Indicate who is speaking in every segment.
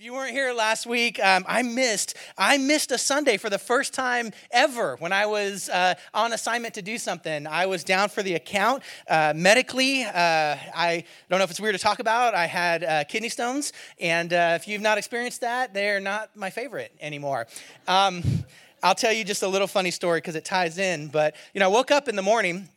Speaker 1: If you weren't here last week, um, I missed. I missed a Sunday for the first time ever when I was uh, on assignment to do something. I was down for the account uh, medically. Uh, I don't know if it's weird to talk about. I had uh, kidney stones, and uh, if you've not experienced that, they're not my favorite anymore. Um, I'll tell you just a little funny story because it ties in. But you know, I woke up in the morning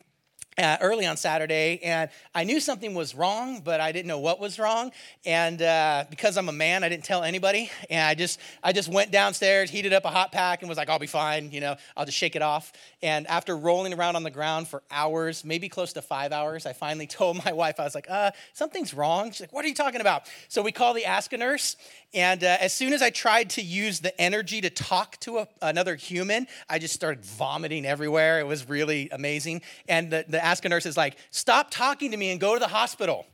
Speaker 1: uh, early on Saturday, and I knew something was wrong, but I didn't know what was wrong. And uh, because I'm a man, I didn't tell anybody. And I just, I just went downstairs, heated up a hot pack, and was like, "I'll be fine. You know, I'll just shake it off." And after rolling around on the ground for hours, maybe close to five hours, I finally told my wife, I was like, "Uh, something's wrong." She's like, "What are you talking about?" So we call the Ask a Nurse, and uh, as soon as I tried to use the energy to talk to a, another human, I just started vomiting everywhere. It was really amazing. And the, the Ask a Nurse is like, stop talking to me and go to the hospital.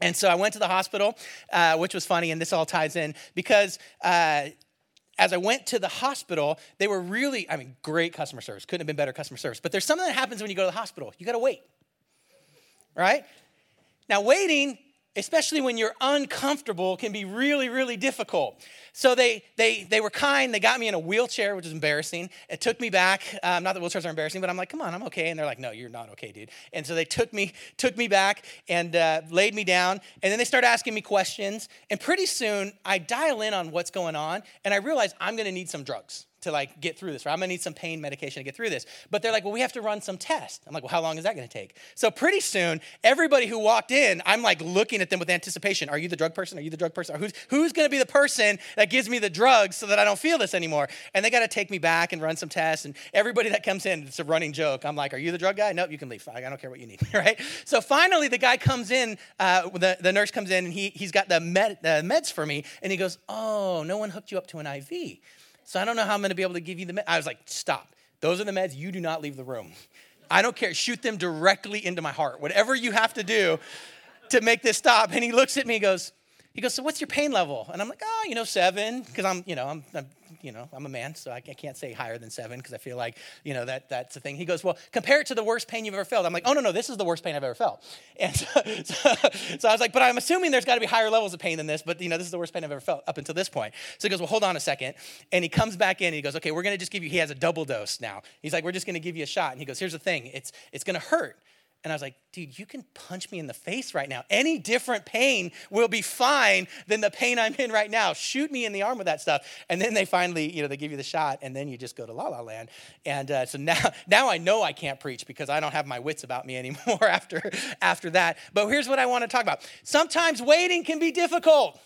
Speaker 1: And so I went to the hospital, uh, which was funny, and this all ties in because uh, as I went to the hospital, they were really, I mean, great customer service. Couldn't have been better customer service. But there's something that happens when you go to the hospital you gotta wait, right? Now, waiting especially when you're uncomfortable, can be really, really difficult. So they, they, they were kind. They got me in a wheelchair, which is embarrassing. It took me back. Um, not that wheelchairs are embarrassing, but I'm like, come on, I'm okay. And they're like, no, you're not okay, dude. And so they took me, took me back and uh, laid me down. And then they started asking me questions. And pretty soon, I dial in on what's going on, and I realize I'm going to need some drugs to like get through this? I'm gonna need some pain medication to get through this. But they're like, well, we have to run some tests. I'm like, well, how long is that gonna take? So pretty soon, everybody who walked in, I'm like looking at them with anticipation. Are you the drug person? Are you the drug person? Who's who's gonna be the person that gives me the drugs so that I don't feel this anymore? And they gotta take me back and run some tests. And everybody that comes in, it's a running joke. I'm like, are you the drug guy? Nope, you can leave. I don't care what you need, right? So finally, the guy comes in, uh, the, the nurse comes in, and he he's got the med, uh, meds for me, and he goes, oh, no one hooked you up to an IV. So I don't know how I'm going to be able to give you the meds. I was like, stop. Those are the meds. You do not leave the room. I don't care. Shoot them directly into my heart. Whatever you have to do to make this stop. And he looks at me and goes, he goes, so what's your pain level? And I'm like, oh, you know, seven, because I'm, you know, I'm, I'm, you know, I'm a man, so I can't say higher than seven because I feel like, you know, that that's the thing. He goes, well, compare it to the worst pain you've ever felt. I'm like, oh no, no, this is the worst pain I've ever felt. And so, so, so I was like, but I'm assuming there's got to be higher levels of pain than this, but you know, this is the worst pain I've ever felt up until this point. So he goes, well, hold on a second, and he comes back in. and He goes, okay, we're gonna just give you. He has a double dose now. He's like, we're just gonna give you a shot. And he goes, here's the thing, it's it's gonna hurt. And I was like, dude, you can punch me in the face right now. Any different pain will be fine than the pain I'm in right now. Shoot me in the arm with that stuff. And then they finally, you know, they give you the shot, and then you just go to La La Land. And uh, so now, now I know I can't preach because I don't have my wits about me anymore after, after that. But here's what I want to talk about. Sometimes waiting can be difficult.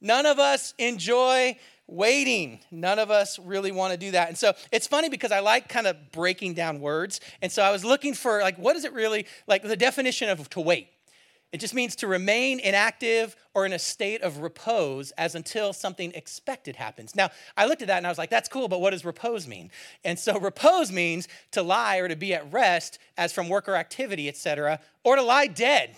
Speaker 1: None of us enjoy waiting. None of us really want to do that. And so it's funny because I like kind of breaking down words. And so I was looking for, like, what is it really, like, the definition of to wait? It just means to remain inactive or in a state of repose as until something expected happens. Now, I looked at that and I was like, that's cool, but what does repose mean? And so repose means to lie or to be at rest as from work or activity, etc., or to lie dead.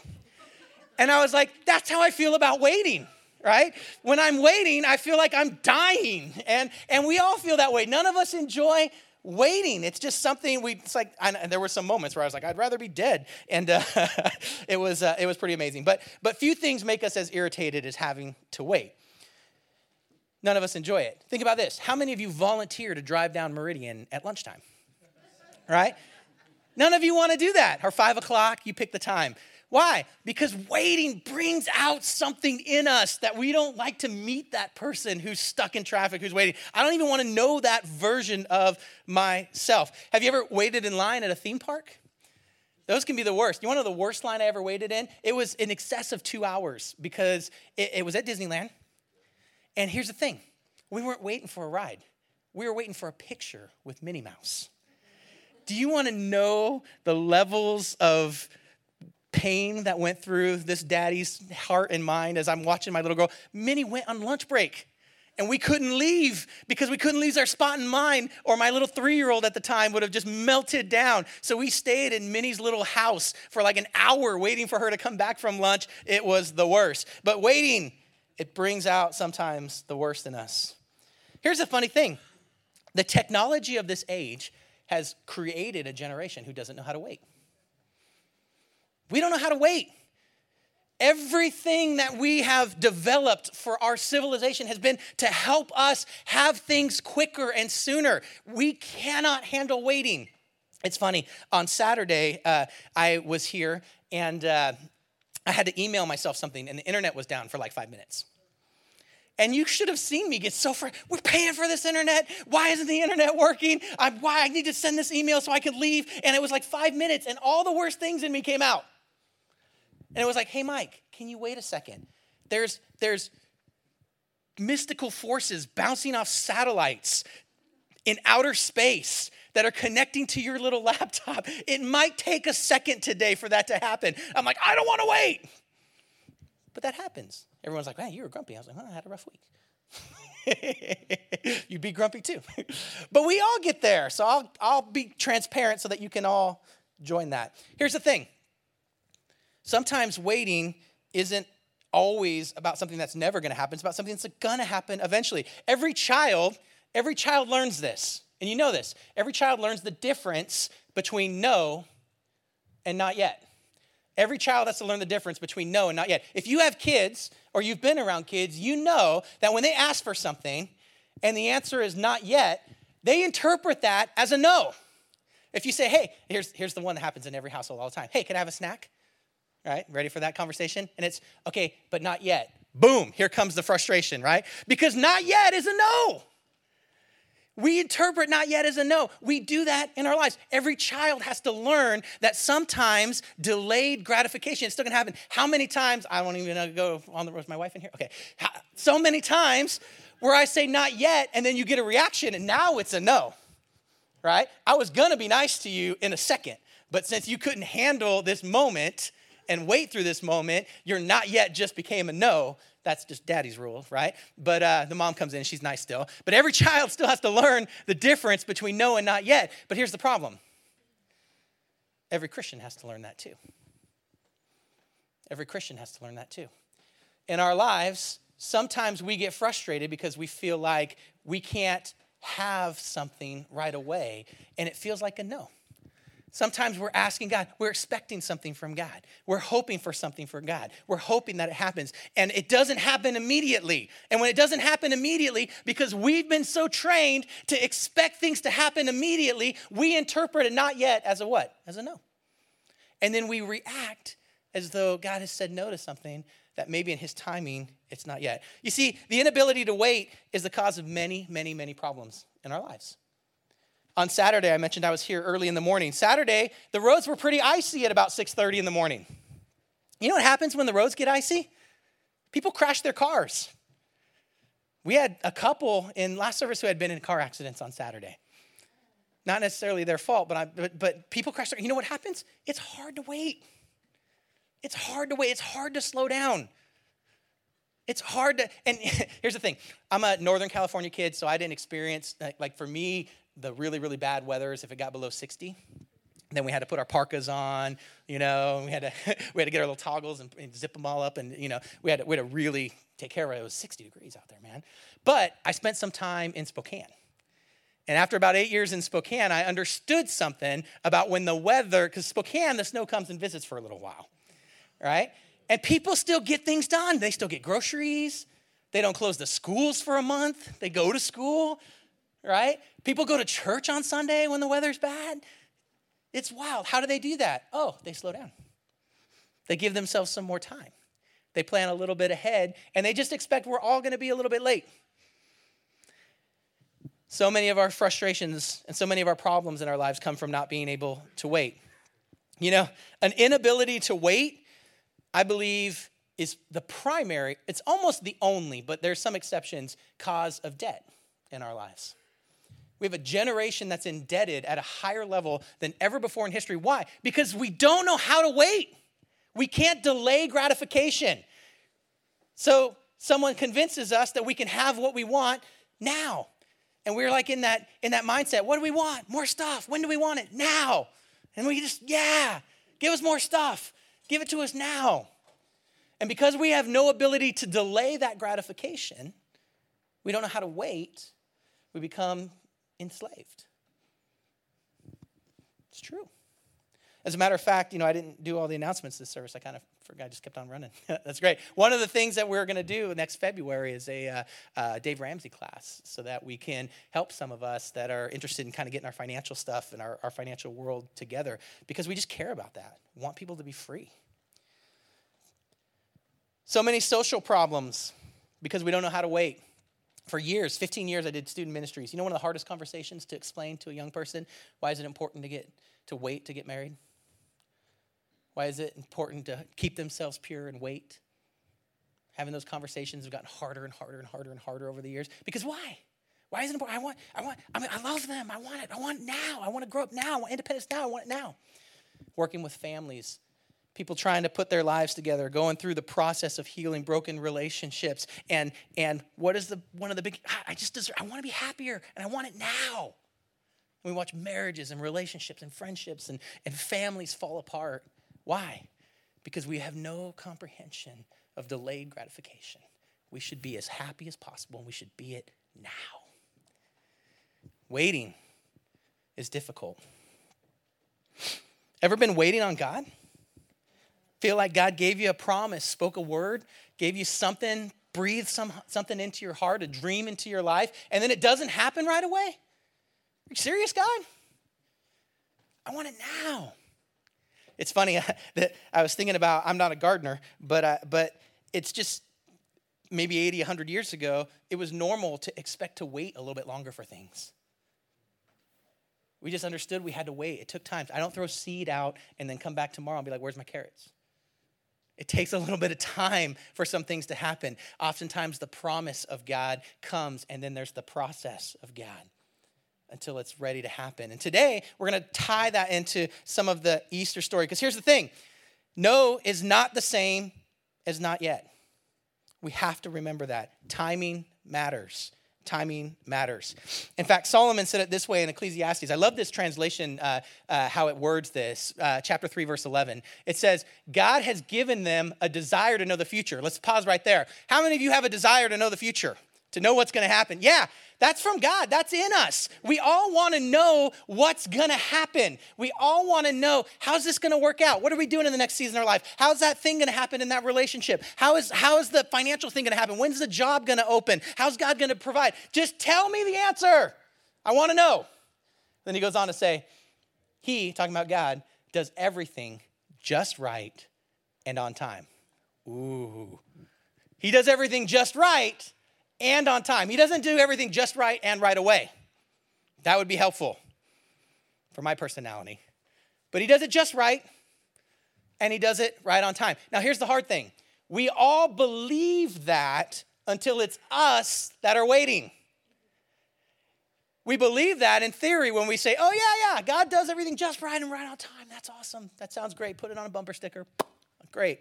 Speaker 1: And I was like, that's how I feel about waiting right? When I'm waiting, I feel like I'm dying. And, and we all feel that way. None of us enjoy waiting. It's just something we, it's like, and there were some moments where I was like, I'd rather be dead. And uh, it, was, uh, it was pretty amazing. But, but few things make us as irritated as having to wait. None of us enjoy it. Think about this. How many of you volunteer to drive down Meridian at lunchtime? Right? None of you want to do that. Or five o'clock, you pick the time. Why? Because waiting brings out something in us that we don't like to meet that person who's stuck in traffic, who's waiting. I don't even want to know that version of myself. Have you ever waited in line at a theme park? Those can be the worst. You want to know the worst line I ever waited in? It was in excess of two hours because it, it was at Disneyland. And here's the thing we weren't waiting for a ride, we were waiting for a picture with Minnie Mouse. Do you want to know the levels of pain that went through this daddy's heart and mind as I'm watching my little girl. Minnie went on lunch break and we couldn't leave because we couldn't lose our spot in mine, or my little three year old at the time would have just melted down. So we stayed in Minnie's little house for like an hour waiting for her to come back from lunch. It was the worst. But waiting, it brings out sometimes the worst in us. Here's the funny thing the technology of this age has created a generation who doesn't know how to wait. We don't know how to wait. Everything that we have developed for our civilization has been to help us have things quicker and sooner. We cannot handle waiting. It's funny, on Saturday, uh, I was here and uh, I had to email myself something, and the internet was down for like five minutes. And you should have seen me get so far. We're paying for this internet. Why isn't the internet working? I, why I need to send this email so I could leave. And it was like five minutes, and all the worst things in me came out. And it was like, hey, Mike, can you wait a second? There's, there's mystical forces bouncing off satellites in outer space that are connecting to your little laptop. It might take a second today for that to happen. I'm like, I don't want to wait. But that happens. Everyone's like, man, you were grumpy. I was like, I had a rough week. You'd be grumpy too. but we all get there. So I'll, I'll be transparent so that you can all join that. Here's the thing sometimes waiting isn't always about something that's never going to happen. It's about something that's going to happen eventually. Every child, every child learns this. And you know this. Every child learns the difference between no and not yet. Every child has to learn the difference between no and not yet. If you have kids or you've been around kids, you know that when they ask for something and the answer is not yet, they interpret that as a no. If you say, hey, here's, here's the one that happens in every household all the time hey, can I have a snack? Right? Ready for that conversation? And it's, okay, but not yet. Boom, here comes the frustration, right? Because not yet is a no. We interpret not yet as a no. We do that in our lives. Every child has to learn that sometimes delayed gratification is still gonna happen. How many times, I won't even go on the road with my wife in here? Okay. So many times where I say not yet, and then you get a reaction, and now it's a no, right? I was gonna be nice to you in a second, but since you couldn't handle this moment, and wait through this moment, you're not yet just became a no. That's just daddy's rule, right? But uh, the mom comes in, she's nice still. But every child still has to learn the difference between no and not yet. But here's the problem every Christian has to learn that too. Every Christian has to learn that too. In our lives, sometimes we get frustrated because we feel like we can't have something right away, and it feels like a no. Sometimes we're asking God, we're expecting something from God. We're hoping for something from God. We're hoping that it happens. And it doesn't happen immediately. And when it doesn't happen immediately, because we've been so trained to expect things to happen immediately, we interpret it not yet as a what? As a no. And then we react as though God has said no to something that maybe in his timing it's not yet. You see, the inability to wait is the cause of many, many, many problems in our lives on Saturday, I mentioned I was here early in the morning. Saturday, the roads were pretty icy at about 6:30 in the morning. You know what happens when the roads get icy? People crash their cars. We had a couple in last service who had been in car accidents on Saturday. Not necessarily their fault, but, I, but, but people crash their You know what happens? It's hard to wait. It's hard to wait. It's hard to slow down. It's hard to, and here's the thing I'm a Northern California kid, so I didn't experience, like, for me, the really, really bad weather is if it got below 60. Then we had to put our parkas on, you know, we had to, we had to get our little toggles and, and zip them all up. And, you know, we had, to, we had to really take care of it. It was 60 degrees out there, man. But I spent some time in Spokane. And after about eight years in Spokane, I understood something about when the weather, because Spokane, the snow comes and visits for a little while, right? And people still get things done. They still get groceries. They don't close the schools for a month. They go to school right? People go to church on Sunday when the weather's bad. It's wild. How do they do that? Oh, they slow down. They give themselves some more time. They plan a little bit ahead, and they just expect we're all going to be a little bit late. So many of our frustrations and so many of our problems in our lives come from not being able to wait. You know, an inability to wait, I believe, is the primary, it's almost the only, but there's some exceptions, cause of debt in our lives. We have a generation that's indebted at a higher level than ever before in history. Why? Because we don't know how to wait. We can't delay gratification. So someone convinces us that we can have what we want now. And we're like in that in that mindset. What do we want? More stuff. When do we want it? Now. And we just, yeah, give us more stuff. Give it to us now. And because we have no ability to delay that gratification, we don't know how to wait, we become enslaved. It's true. As a matter of fact, you know, I didn't do all the announcements this service. I kind of forgot. I just kept on running. That's great. One of the things that we're going to do next February is a uh, uh, Dave Ramsey class so that we can help some of us that are interested in kind of getting our financial stuff and our, our financial world together because we just care about that. We want people to be free. So many social problems because we don't know how to wait. For years, 15 years, I did student ministries. You know, one of the hardest conversations to explain to a young person why is it important to get to wait to get married? Why is it important to keep themselves pure and wait? Having those conversations have gotten harder and harder and harder and harder over the years. Because why? Why is it important? I want, I want, I mean, I love them. I want it. I want it now. I want to grow up now. I want independence now. I want it now. Working with families, people trying to put their lives together, going through the process of healing broken relationships. And and what is the one of the big I just deserve, I want to be happier and I want it now. We watch marriages and relationships and friendships and, and families fall apart. Why? Because we have no comprehension of delayed gratification. We should be as happy as possible and we should be it now. Waiting is difficult. Ever been waiting on God? Feel like God gave you a promise, spoke a word, gave you something, breathed some, something into your heart, a dream into your life, and then it doesn't happen right away? Are you serious, God? I want it now. It's funny that I was thinking about, I'm not a gardener, but, uh, but it's just maybe 80, 100 years ago, it was normal to expect to wait a little bit longer for things. We just understood we had to wait. It took time. I don't throw seed out and then come back tomorrow and be like, where's my carrots? It takes a little bit of time for some things to happen. Oftentimes, the promise of God comes, and then there's the process of God until it's ready to happen. And today, we're going to tie that into some of the Easter story. Because here's the thing no is not the same as not yet. We have to remember that. Timing matters. Timing matters. In fact, Solomon said it this way in Ecclesiastes. I love this translation, uh, uh, how it words this. Uh, chapter 3, verse 11. It says, God has given them a desire to know the future. Let's pause right there. How many of you have a desire to know the future? To know what's going to happen? Yeah, that's from God. That's in us. We all want to know what's going to happen. We all want to know how's this going to work out? What are we doing in the next season of our life? How's that thing going to happen in that relationship? How is, how is the financial thing going to happen? When's the job going to open? How's God going to provide? Just tell me the answer. I want to know. Then he goes on to say, He, talking about God, does everything just right and on time. Ooh. He does everything just right and on time. He doesn't do everything just right and right away. That would be helpful for my personality. But he does it just right and he does it right on time. Now, here's the hard thing we all believe that until it's us that are waiting. We believe that in theory when we say, oh, yeah, yeah, God does everything just right and right on time. That's awesome. That sounds great. Put it on a bumper sticker. Great.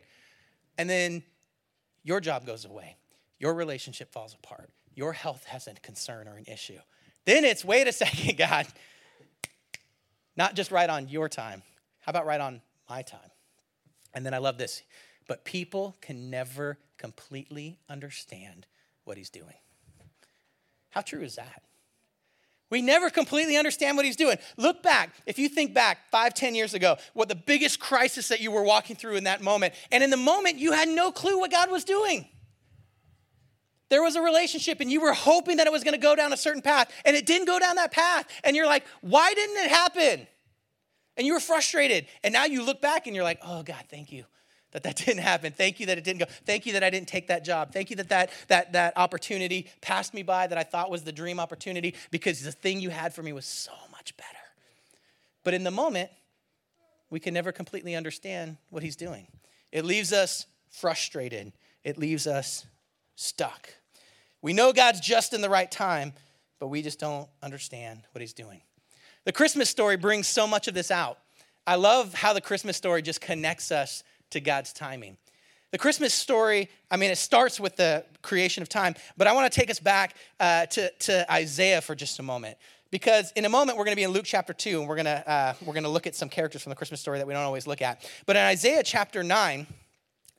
Speaker 1: And then your job goes away your relationship falls apart, your health has a concern or an issue, then it's wait a second, God, not just right on your time. How about right on my time? And then I love this, but people can never completely understand what he's doing. How true is that? We never completely understand what he's doing. Look back, if you think back five, ten years ago, what the biggest crisis that you were walking through in that moment, and in the moment you had no clue what God was doing. There was a relationship and you were hoping that it was going to go down a certain path and it didn't go down that path. And you're like, why didn't it happen? And you were frustrated. And now you look back and you're like, oh God, thank you that that didn't happen. Thank you that it didn't go. Thank you that I didn't take that job. Thank you that that, that, that opportunity passed me by that I thought was the dream opportunity because the thing you had for me was so much better. But in the moment, we can never completely understand what he's doing. It leaves us frustrated. It leaves us stuck. We know God's just in the right time, but we just don't understand what He's doing. The Christmas story brings so much of this out. I love how the Christmas story just connects us to God's timing. The Christmas story, I mean, it starts with the creation of time, but I want to take us back uh, to, to Isaiah for just a moment. Because in a moment, we're going to be in Luke chapter 2, and we're going to, uh, we're going to look at some characters from the Christmas story that we don't always look at. But in Isaiah chapter 9,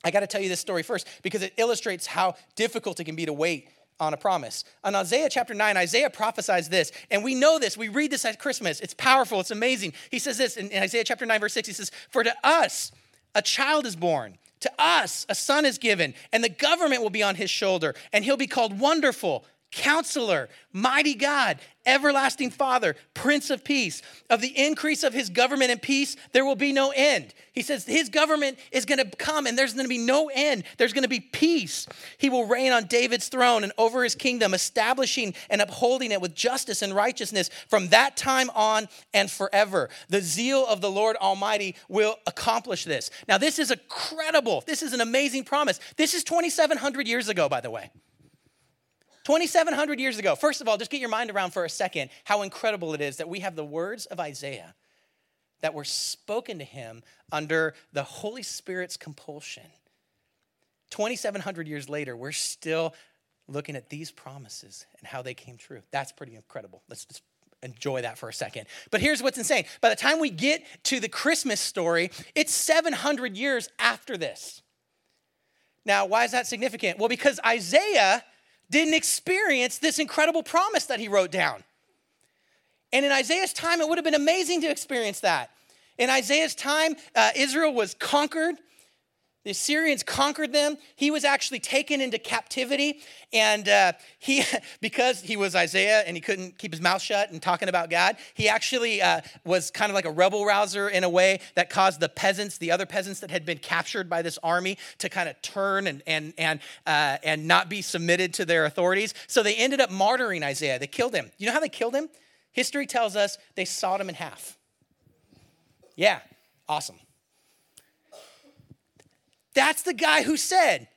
Speaker 1: I got to tell you this story first because it illustrates how difficult it can be to wait on a promise. On Isaiah chapter 9, Isaiah prophesies this, and we know this. We read this at Christmas. It's powerful, it's amazing. He says this in Isaiah chapter 9, verse 6. He says, For to us a child is born, To us, a son is given, and the government will be on his shoulder, and he'll be called Wonderful Counselor, Mighty God, Everlasting Father, Prince of Peace. Of the increase of his government and peace, there will be no end. He says his government is going to come and there's going to be no end. There's going to be peace. He will reign on David's throne and over his kingdom, establishing and upholding it with justice and righteousness from that time on and forever. The zeal of the Lord Almighty will accomplish this. Now, this is incredible. This is an amazing promise. This is 2,700 years ago, by the way. 2,700 years ago. First of all, just get your mind around for a second how incredible it is that we have the words of Isaiah that were spoken to him under the Holy Spirit's compulsion. 2,700 years later, we're still looking at these promises and how they came true. That's pretty incredible. Let's just enjoy that for a second. But here's what's insane by the time we get to the Christmas story, it's 700 years after this. Now, why is that significant? Well, because Isaiah didn't experience this incredible promise that he wrote down. And in Isaiah's time, it would have been amazing to experience that. In Isaiah's time, uh, Israel was conquered. The Assyrians conquered them. He was actually taken into captivity. And uh, he, because he was Isaiah and he couldn't keep his mouth shut and talking about God, he actually uh, was kind of like a rebel rouser in a way that caused the peasants, the other peasants that had been captured by this army, to kind of turn and, and, and, uh, and not be submitted to their authorities. So they ended up martyring Isaiah. They killed him. You know how they killed him? History tells us they sawed him in half. Yeah, awesome. That's the guy who said,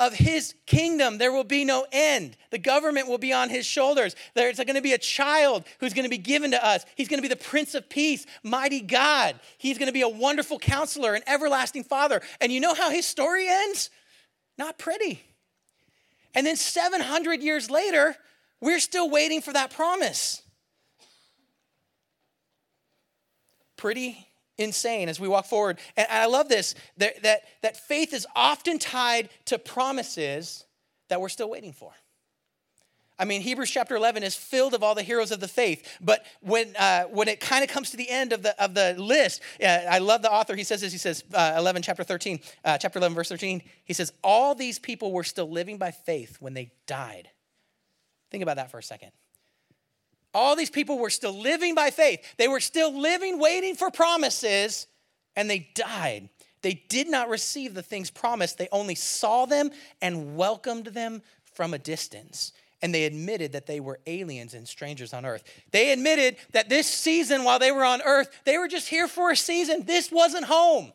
Speaker 1: of his kingdom, there will be no end. The government will be on his shoulders. There's going to be a child who's going to be given to us. He's going to be the Prince of Peace, mighty God. He's going to be a wonderful counselor, an everlasting father. And you know how his story ends? Not pretty. And then 700 years later, we're still waiting for that promise. Pretty insane as we walk forward. And I love this that, that, that faith is often tied to promises that we're still waiting for. I mean, Hebrews chapter 11 is filled of all the heroes of the faith. But when, uh, when it kind of comes to the end of the, of the list, uh, I love the author. He says this, he says, uh, 11, chapter 13, uh, chapter 11, verse 13. He says, All these people were still living by faith when they died. Think about that for a second. All these people were still living by faith. They were still living, waiting for promises, and they died. They did not receive the things promised. They only saw them and welcomed them from a distance. And they admitted that they were aliens and strangers on earth. They admitted that this season, while they were on earth, they were just here for a season. This wasn't home.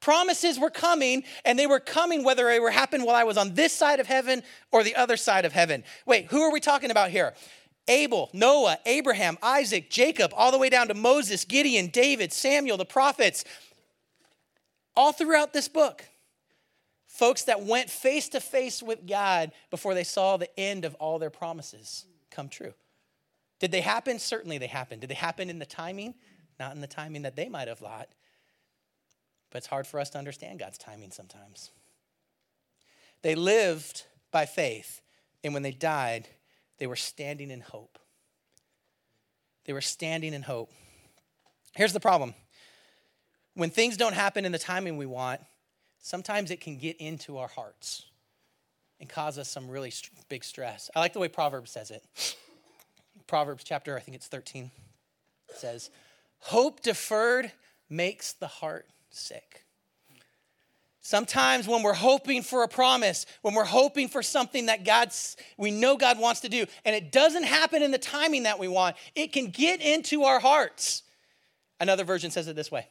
Speaker 1: Promises were coming, and they were coming whether they were happening while I was on this side of heaven or the other side of heaven. Wait, who are we talking about here? Abel, Noah, Abraham, Isaac, Jacob, all the way down to Moses, Gideon, David, Samuel, the prophets, all throughout this book. Folks that went face to face with God before they saw the end of all their promises come true. Did they happen? Certainly they happened. Did they happen in the timing? Not in the timing that they might have thought. But it's hard for us to understand God's timing sometimes. They lived by faith, and when they died, they were standing in hope. They were standing in hope. Here's the problem when things don't happen in the timing we want, sometimes it can get into our hearts and cause us some really big stress. I like the way Proverbs says it. Proverbs chapter, I think it's 13, says, Hope deferred makes the heart sick. Sometimes when we're hoping for a promise, when we're hoping for something that God's we know God wants to do and it doesn't happen in the timing that we want, it can get into our hearts. Another version says it this way.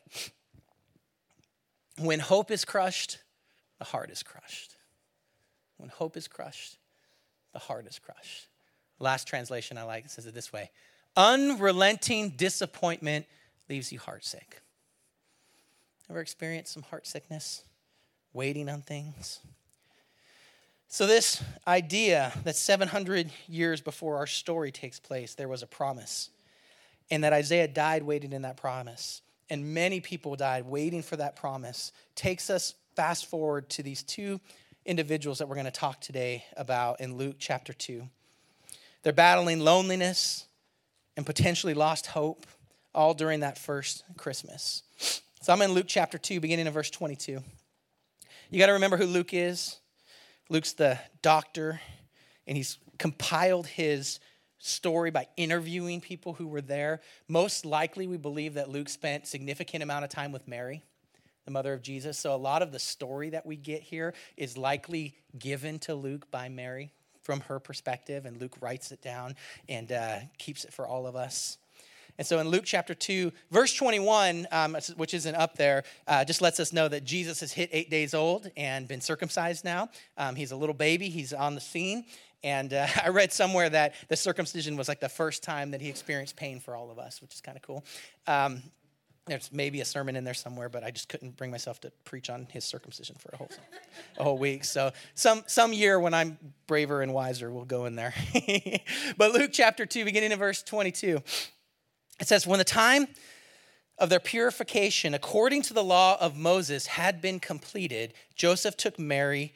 Speaker 1: When hope is crushed, the heart is crushed. When hope is crushed, the heart is crushed. Last translation I like says it this way. Unrelenting disappointment leaves you heartsick. Ever experienced some heart sickness? Waiting on things. So, this idea that 700 years before our story takes place, there was a promise, and that Isaiah died waiting in that promise, and many people died waiting for that promise, takes us fast forward to these two individuals that we're going to talk today about in Luke chapter 2. They're battling loneliness and potentially lost hope all during that first Christmas. So I'm in Luke chapter 2, beginning in verse 22. You got to remember who Luke is. Luke's the doctor, and he's compiled his story by interviewing people who were there. Most likely, we believe that Luke spent significant amount of time with Mary, the mother of Jesus. So a lot of the story that we get here is likely given to Luke by Mary from her perspective, and Luke writes it down and uh, keeps it for all of us. And so in Luke chapter 2, verse 21, um, which isn't up there, uh, just lets us know that Jesus has hit eight days old and been circumcised now. Um, he's a little baby, he's on the scene. And uh, I read somewhere that the circumcision was like the first time that he experienced pain for all of us, which is kind of cool. Um, there's maybe a sermon in there somewhere, but I just couldn't bring myself to preach on his circumcision for a whole a whole week. So some some year when I'm braver and wiser, we'll go in there. but Luke chapter two, beginning in verse 22, it says, "When the time of their purification, according to the law of Moses, had been completed, Joseph took Mary."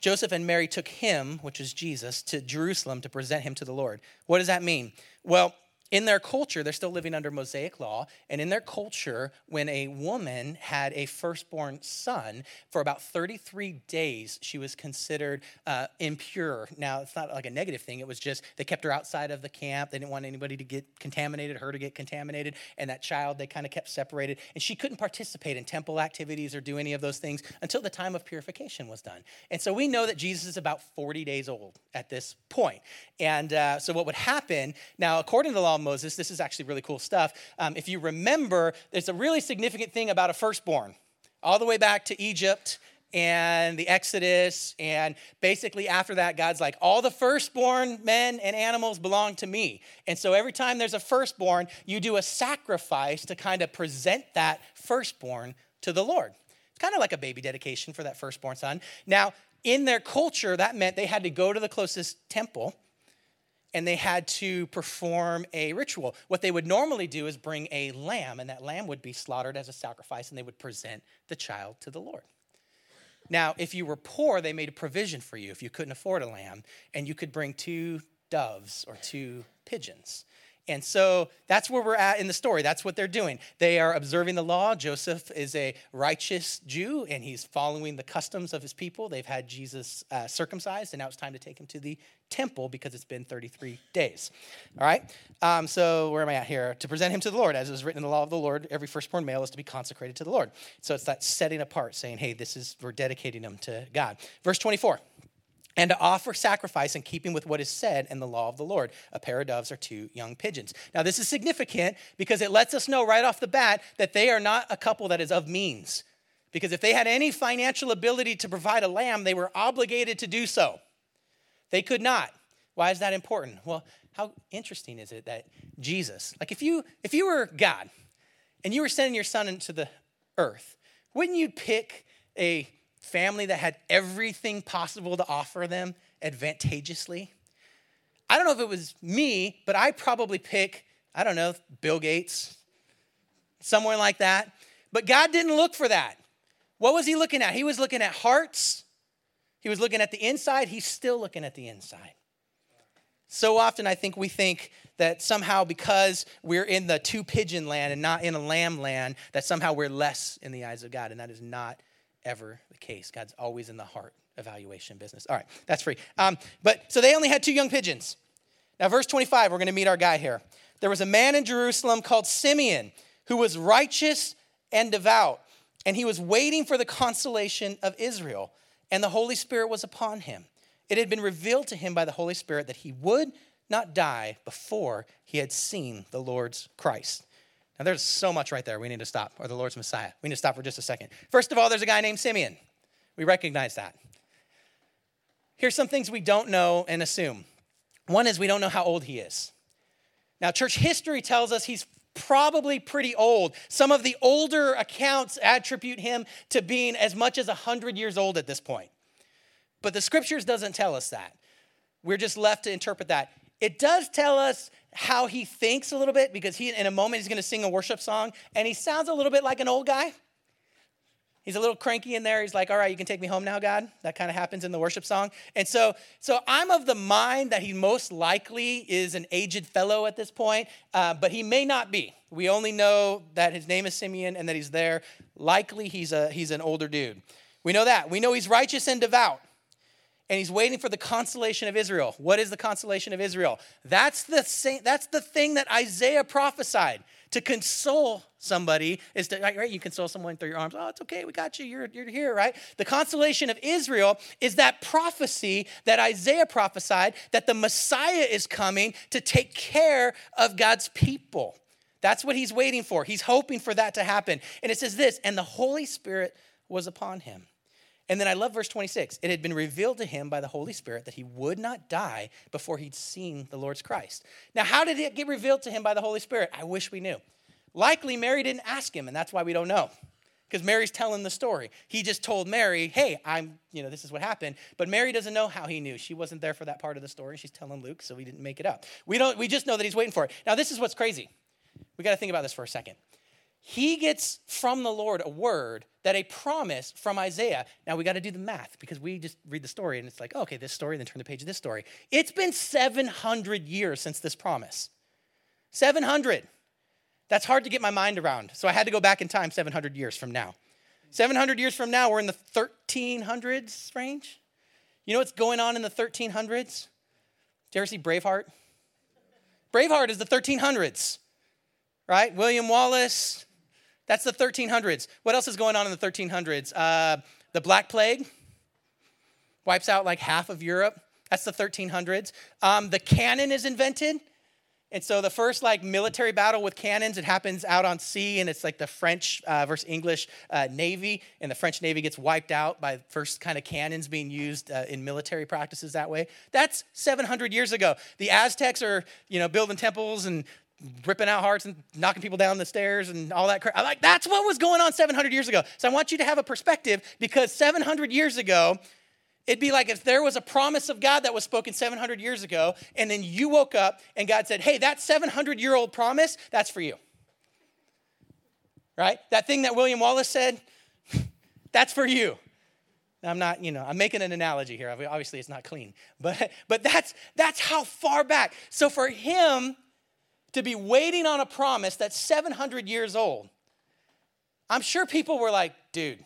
Speaker 1: Joseph and Mary took him, which is Jesus, to Jerusalem to present him to the Lord. What does that mean? Well, in their culture, they're still living under Mosaic law. And in their culture, when a woman had a firstborn son, for about 33 days, she was considered uh, impure. Now, it's not like a negative thing. It was just they kept her outside of the camp. They didn't want anybody to get contaminated, her to get contaminated. And that child, they kind of kept separated. And she couldn't participate in temple activities or do any of those things until the time of purification was done. And so we know that Jesus is about 40 days old at this point. And uh, so what would happen, now, according to the law, Moses. This is actually really cool stuff. Um, if you remember, there's a really significant thing about a firstborn, all the way back to Egypt and the Exodus. And basically, after that, God's like, all the firstborn men and animals belong to me. And so every time there's a firstborn, you do a sacrifice to kind of present that firstborn to the Lord. It's kind of like a baby dedication for that firstborn son. Now, in their culture, that meant they had to go to the closest temple and they had to perform a ritual. What they would normally do is bring a lamb, and that lamb would be slaughtered as a sacrifice, and they would present the child to the Lord. Now, if you were poor, they made a provision for you if you couldn't afford a lamb, and you could bring two doves or two pigeons. And so that's where we're at in the story. That's what they're doing. They are observing the law. Joseph is a righteous Jew and he's following the customs of his people. They've had Jesus uh, circumcised, and now it's time to take him to the temple because it's been 33 days. All right? Um, so where am I at here? To present him to the Lord. As is written in the law of the Lord, every firstborn male is to be consecrated to the Lord. So it's that setting apart, saying, hey, this is, we're dedicating him to God. Verse 24 and to offer sacrifice in keeping with what is said in the law of the Lord a pair of doves or two young pigeons. Now, this is significant because it lets us know right off the bat that they are not a couple that is of means. Because if they had any financial ability to provide a lamb, they were obligated to do so. They could not. Why is that important? Well, how interesting is it that Jesus, like if you if you were God and you were sending your son into the earth, wouldn't you pick a family that had everything possible to offer them advantageously. I don't know if it was me, but I probably pick, I don't know, Bill Gates, somewhere like that. But God didn't look for that. What was he looking at? He was looking at hearts. He was looking at the inside. He's still looking at the inside. So often, I think we think that somehow because we're in the two pigeon land and not in a lamb land, that somehow we're less in the eyes of God. And that is not ever the case. God's always in the heart evaluation business. All right, that's free. Um, but so they only had two young pigeons. Now, verse 25, we're going to meet our guy here. There was a man in Jerusalem called Simeon who was righteous and devout, and he was waiting for the consolation of Israel, and the Holy Spirit was upon him. It had been revealed to him by the Holy Spirit that he would not die before he had seen the Lord's Christ. Now, there's so much right there. We need to stop, or the Lord's Messiah. We need to stop for just a second. First of all, there's a guy named Simeon. We recognize that. Here's some things we don't know and assume. One is we don't know how old he is. Now, church history tells us he's probably pretty old. Some of the older accounts attribute him to being as much as 100 years old at this point. But the scriptures doesn't tell us that. We're just left to interpret that. It does tell us how he thinks a little bit because he in a moment he's going to sing a worship song and he sounds a little bit like an old guy. He's a little cranky in there. He's like all right you can take me home now god. That kind of happens in the worship song. And so so i'm of the mind that he most likely is an aged fellow at this point uh, but he may not be. We only know that his name is simeon and that he's there. Likely he's a he's an older dude. We know that. We know he's righteous and devout. And he's waiting for the consolation of Israel. What is the consolation of Israel? That's the, same, that's the thing that Isaiah prophesied. To console somebody is to, right? You console someone through your arms. Oh, it's okay. We got you. You're, you're here, right? The consolation of Israel is that prophecy that Isaiah prophesied that the Messiah is coming to take care of God's people. That's what he's waiting for. He's hoping for that to happen. And it says this, and the Holy Spirit was upon him. And then I love verse 26. It had been revealed to him by the Holy Spirit that he would not die before he'd seen the Lord's Christ. Now, how did it get revealed to him by the Holy Spirit? I wish we knew. Likely Mary didn't ask him, and that's why we don't know. Because Mary's telling the story. He just told Mary, hey, I'm, you know, this is what happened. But Mary doesn't know how he knew. She wasn't there for that part of the story. She's telling Luke, so we didn't make it up. We don't, we just know that he's waiting for it. Now, this is what's crazy. We got to think about this for a second he gets from the Lord a word that a promise from Isaiah. Now we got to do the math because we just read the story and it's like, okay, this story, then turn the page of this story. It's been 700 years since this promise. 700. That's hard to get my mind around. So I had to go back in time 700 years from now. 700 years from now, we're in the 1300s range. You know what's going on in the 1300s? Did you ever see Braveheart? Braveheart is the 1300s, right? William Wallace, that's the 1300s. What else is going on in the 1300s? Uh, the Black Plague wipes out like half of Europe. That's the 1300s. Um, the cannon is invented. And so the first like military battle with cannons, it happens out on sea, and it's like the French uh, versus English uh, Navy, and the French Navy gets wiped out by first kind of cannons being used uh, in military practices that way. That's 700 years ago. The Aztecs are, you know, building temples and ripping out hearts and knocking people down the stairs and all that crap. Like that's what was going on 700 years ago. So I want you to have a perspective because 700 years ago, it'd be like if there was a promise of God that was spoken 700 years ago, and then you woke up and God said, "Hey, that 700 year old promise, that's for you." Right? That thing that William Wallace said, that's for you. I'm not, you know, I'm making an analogy here. Obviously, it's not clean, but but that's that's how far back. So for him to be waiting on a promise that's 700 years old, I'm sure people were like, dude,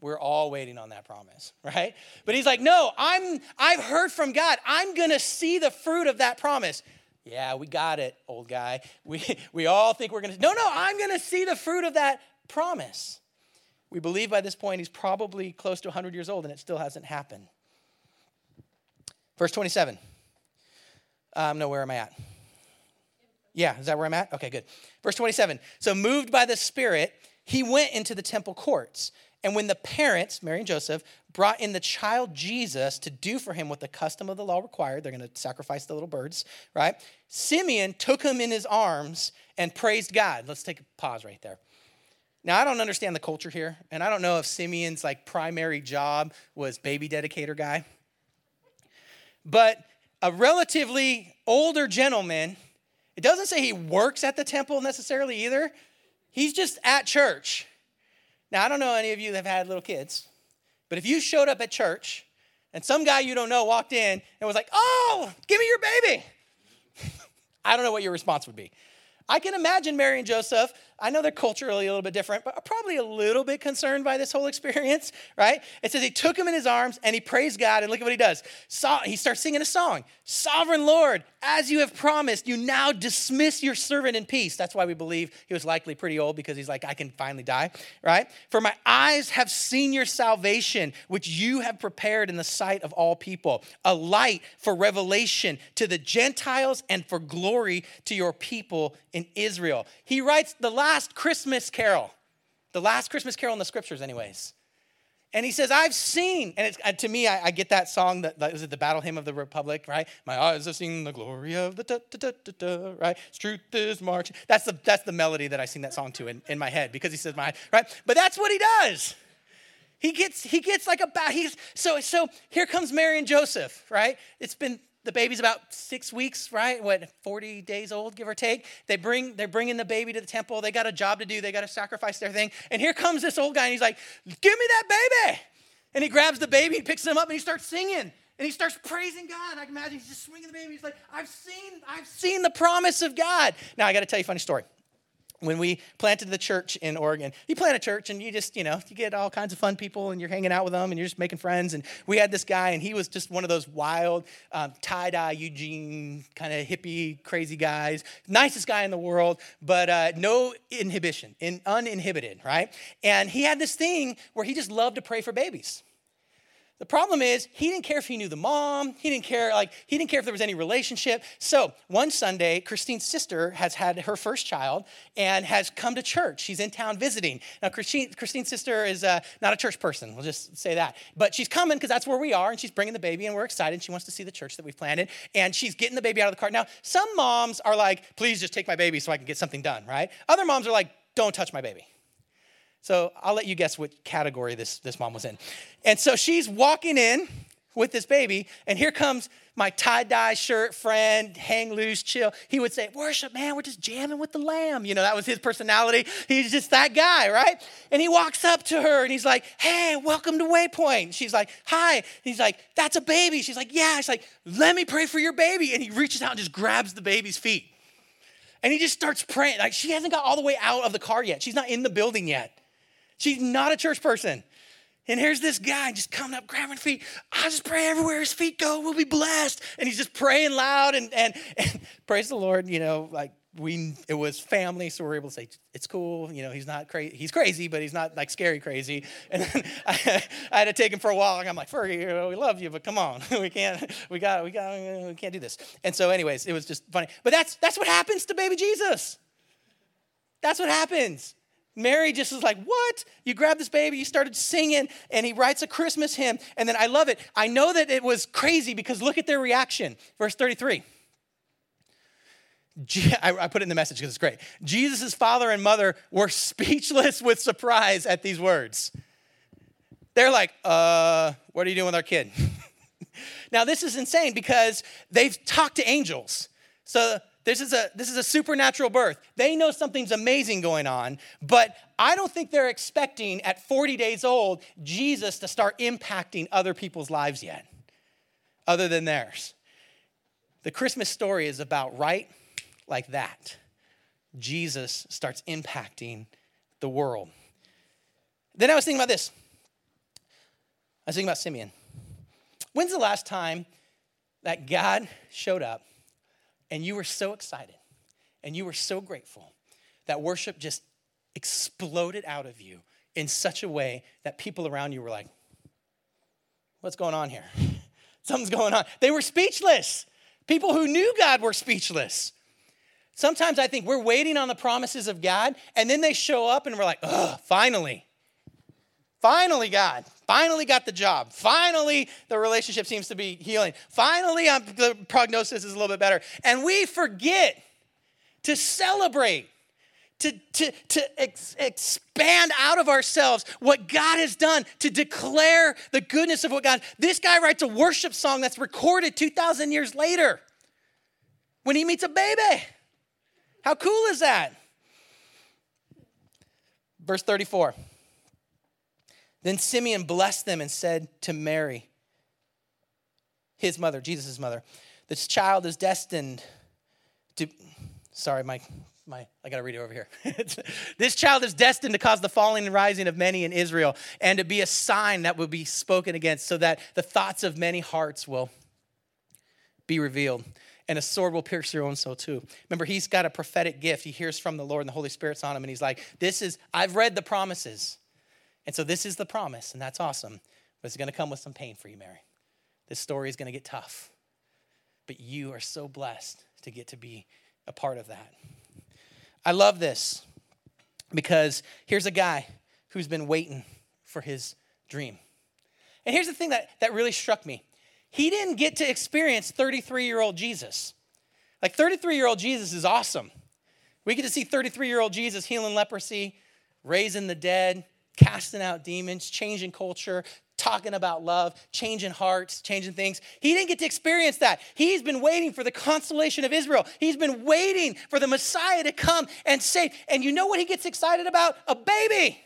Speaker 1: we're all waiting on that promise, right? But he's like, no, I'm I've heard from God. I'm gonna see the fruit of that promise. Yeah, we got it, old guy. We we all think we're gonna no, no, I'm gonna see the fruit of that promise. We believe by this point he's probably close to 100 years old and it still hasn't happened. Verse 27. Um, no, where am I at? Yeah, is that where I'm at? Okay, good. Verse 27. So, moved by the Spirit, he went into the temple courts. And when the parents, Mary and Joseph, brought in the child Jesus to do for him what the custom of the law required, they're going to sacrifice the little birds, right? Simeon took him in his arms and praised God. Let's take a pause right there. Now, I don't understand the culture here, and I don't know if Simeon's like primary job was baby dedicator guy. But a relatively older gentleman it doesn't say he works at the temple necessarily either. He's just at church. Now, I don't know any of you that have had little kids, but if you showed up at church and some guy you don't know walked in and was like, Oh, give me your baby, I don't know what your response would be. I can imagine Mary and Joseph I know they're culturally a little bit different, but probably a little bit concerned by this whole experience, right? It says he took him in his arms and he praised God, and look at what he does. So, he starts singing a song Sovereign Lord, as you have promised, you now dismiss your servant in peace. That's why we believe he was likely pretty old because he's like, I can finally die, right? For my eyes have seen your salvation, which you have prepared in the sight of all people, a light for revelation to the Gentiles and for glory to your people in Israel. He writes the last last Christmas carol, the last Christmas carol in the scriptures, anyways. And he says, I've seen, and it's, uh, to me, I, I, get that song that, that was it the Battle Hymn of the Republic, right? My eyes have seen the glory of the da, da, da, da, da, right? Truth is marching. That's the, that's the melody that I sing that song to in, in my head because he says my, right? But that's what he does. He gets, he gets like a, he's, so, so here comes Mary and Joseph, right? It's been the baby's about six weeks, right? What, 40 days old, give or take. They bring, they're bringing the baby to the temple. They got a job to do. They got to sacrifice their thing. And here comes this old guy, and he's like, "Give me that baby!" And he grabs the baby, and picks him up, and he starts singing, and he starts praising God. I can imagine he's just swinging the baby. He's like, "I've seen, I've seen the promise of God." Now I got to tell you a funny story. When we planted the church in Oregon. You plant a church and you just, you know, you get all kinds of fun people and you're hanging out with them and you're just making friends. And we had this guy and he was just one of those wild, um, tie dye Eugene, kind of hippie, crazy guys. Nicest guy in the world, but uh, no inhibition, in, uninhibited, right? And he had this thing where he just loved to pray for babies. The problem is he didn't care if he knew the mom. He didn't care like he didn't care if there was any relationship. So one Sunday, Christine's sister has had her first child and has come to church. She's in town visiting. Now Christine, Christine's sister is uh, not a church person. We'll just say that, but she's coming because that's where we are, and she's bringing the baby, and we're excited. She wants to see the church that we've planted, and she's getting the baby out of the car. Now some moms are like, "Please just take my baby so I can get something done." Right? Other moms are like, "Don't touch my baby." So I'll let you guess what category this, this mom was in. And so she's walking in with this baby, and here comes my tie dye shirt friend, hang loose, chill. He would say, Worship, man, we're just jamming with the lamb. You know, that was his personality. He's just that guy, right? And he walks up to her and he's like, Hey, welcome to Waypoint. She's like, Hi. He's like, That's a baby. She's like, Yeah. He's like, Let me pray for your baby. And he reaches out and just grabs the baby's feet. And he just starts praying. Like, she hasn't got all the way out of the car yet, she's not in the building yet. She's not a church person. And here's this guy just coming up, grabbing feet. I just pray everywhere his feet go, we'll be blessed. And he's just praying loud and, and, and praise the Lord, you know, like we, it was family, so we are able to say, it's cool. You know, he's not crazy. He's crazy, but he's not like scary crazy. And then I, I had to take him for a walk. I'm like, Fergie, you know, we love you, but come on. we can't, we got, we got, we can't do this. And so anyways, it was just funny. But that's, that's what happens to baby Jesus. That's what happens. Mary just was like, What? You grabbed this baby, you started singing, and he writes a Christmas hymn. And then I love it. I know that it was crazy because look at their reaction. Verse 33. I put it in the message because it's great. Jesus' father and mother were speechless with surprise at these words. They're like, uh, what are you doing with our kid? now, this is insane because they've talked to angels. So this is a this is a supernatural birth. They know something's amazing going on, but I don't think they're expecting at 40 days old Jesus to start impacting other people's lives yet, other than theirs. The Christmas story is about right like that. Jesus starts impacting the world. Then I was thinking about this. I was thinking about Simeon. When's the last time that God showed up and you were so excited and you were so grateful that worship just exploded out of you in such a way that people around you were like, What's going on here? Something's going on. They were speechless. People who knew God were speechless. Sometimes I think we're waiting on the promises of God, and then they show up and we're like, finally. Finally, God. Finally got the job. Finally, the relationship seems to be healing. Finally, I'm, the prognosis is a little bit better. And we forget to celebrate, to, to, to ex- expand out of ourselves what God has done, to declare the goodness of what God. This guy writes a worship song that's recorded 2,000 years later when he meets a baby. How cool is that? Verse 34. Then Simeon blessed them and said to Mary, his mother, Jesus' mother, this child is destined to, sorry, my, my, I gotta read it over here. this child is destined to cause the falling and rising of many in Israel and to be a sign that will be spoken against so that the thoughts of many hearts will be revealed and a sword will pierce your own soul too. Remember, he's got a prophetic gift. He hears from the Lord and the Holy Spirit's on him, and he's like, This is, I've read the promises. And so this is the promise, and that's awesome. But it's going to come with some pain for you, Mary. This story is going to get tough. But you are so blessed to get to be a part of that. I love this because here's a guy who's been waiting for his dream. And here's the thing that, that really struck me he didn't get to experience 33 year old Jesus. Like 33 year old Jesus is awesome. We get to see 33 year old Jesus healing leprosy, raising the dead, casting out demons, changing culture, talking about love, changing hearts, changing things. He didn't get to experience that. He's been waiting for the consolation of Israel. He's been waiting for the Messiah to come and save. And you know what he gets excited about? A baby.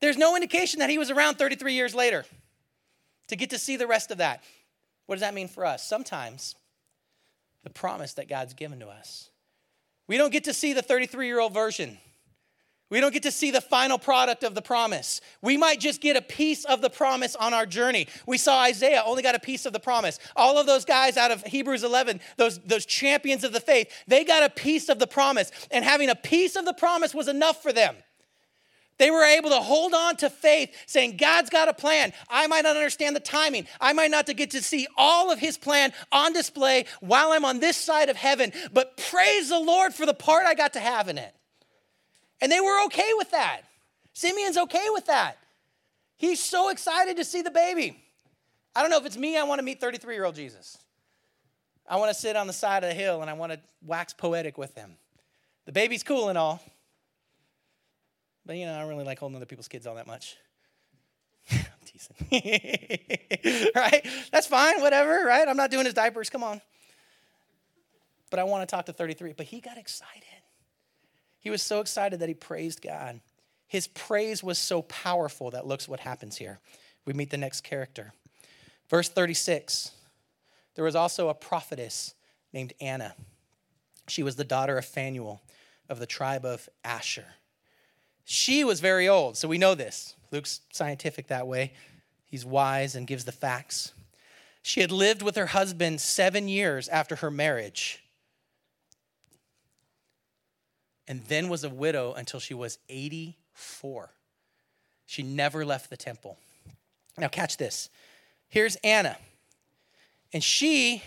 Speaker 1: There's no indication that he was around 33 years later to get to see the rest of that. What does that mean for us? Sometimes the promise that God's given to us We don't get to see the 33 year old version. We don't get to see the final product of the promise. We might just get a piece of the promise on our journey. We saw Isaiah only got a piece of the promise. All of those guys out of Hebrews 11, those, those champions of the faith, they got a piece of the promise. And having a piece of the promise was enough for them. They were able to hold on to faith, saying, God's got a plan. I might not understand the timing. I might not get to see all of his plan on display while I'm on this side of heaven, but praise the Lord for the part I got to have in it. And they were okay with that. Simeon's okay with that. He's so excited to see the baby. I don't know if it's me, I want to meet 33 year old Jesus. I want to sit on the side of the hill and I want to wax poetic with him. The baby's cool and all, but you know, I don't really like holding other people's kids all that much. I'm teasing. right? That's fine, whatever, right? I'm not doing his diapers, come on. But I want to talk to 33. But he got excited. He was so excited that he praised God. His praise was so powerful that looks what happens here. We meet the next character. Verse 36 there was also a prophetess named Anna. She was the daughter of Phanuel of the tribe of Asher. She was very old, so we know this. Luke's scientific that way. He's wise and gives the facts. She had lived with her husband seven years after her marriage and then was a widow until she was 84. She never left the temple. Now, catch this. Here's Anna. And she,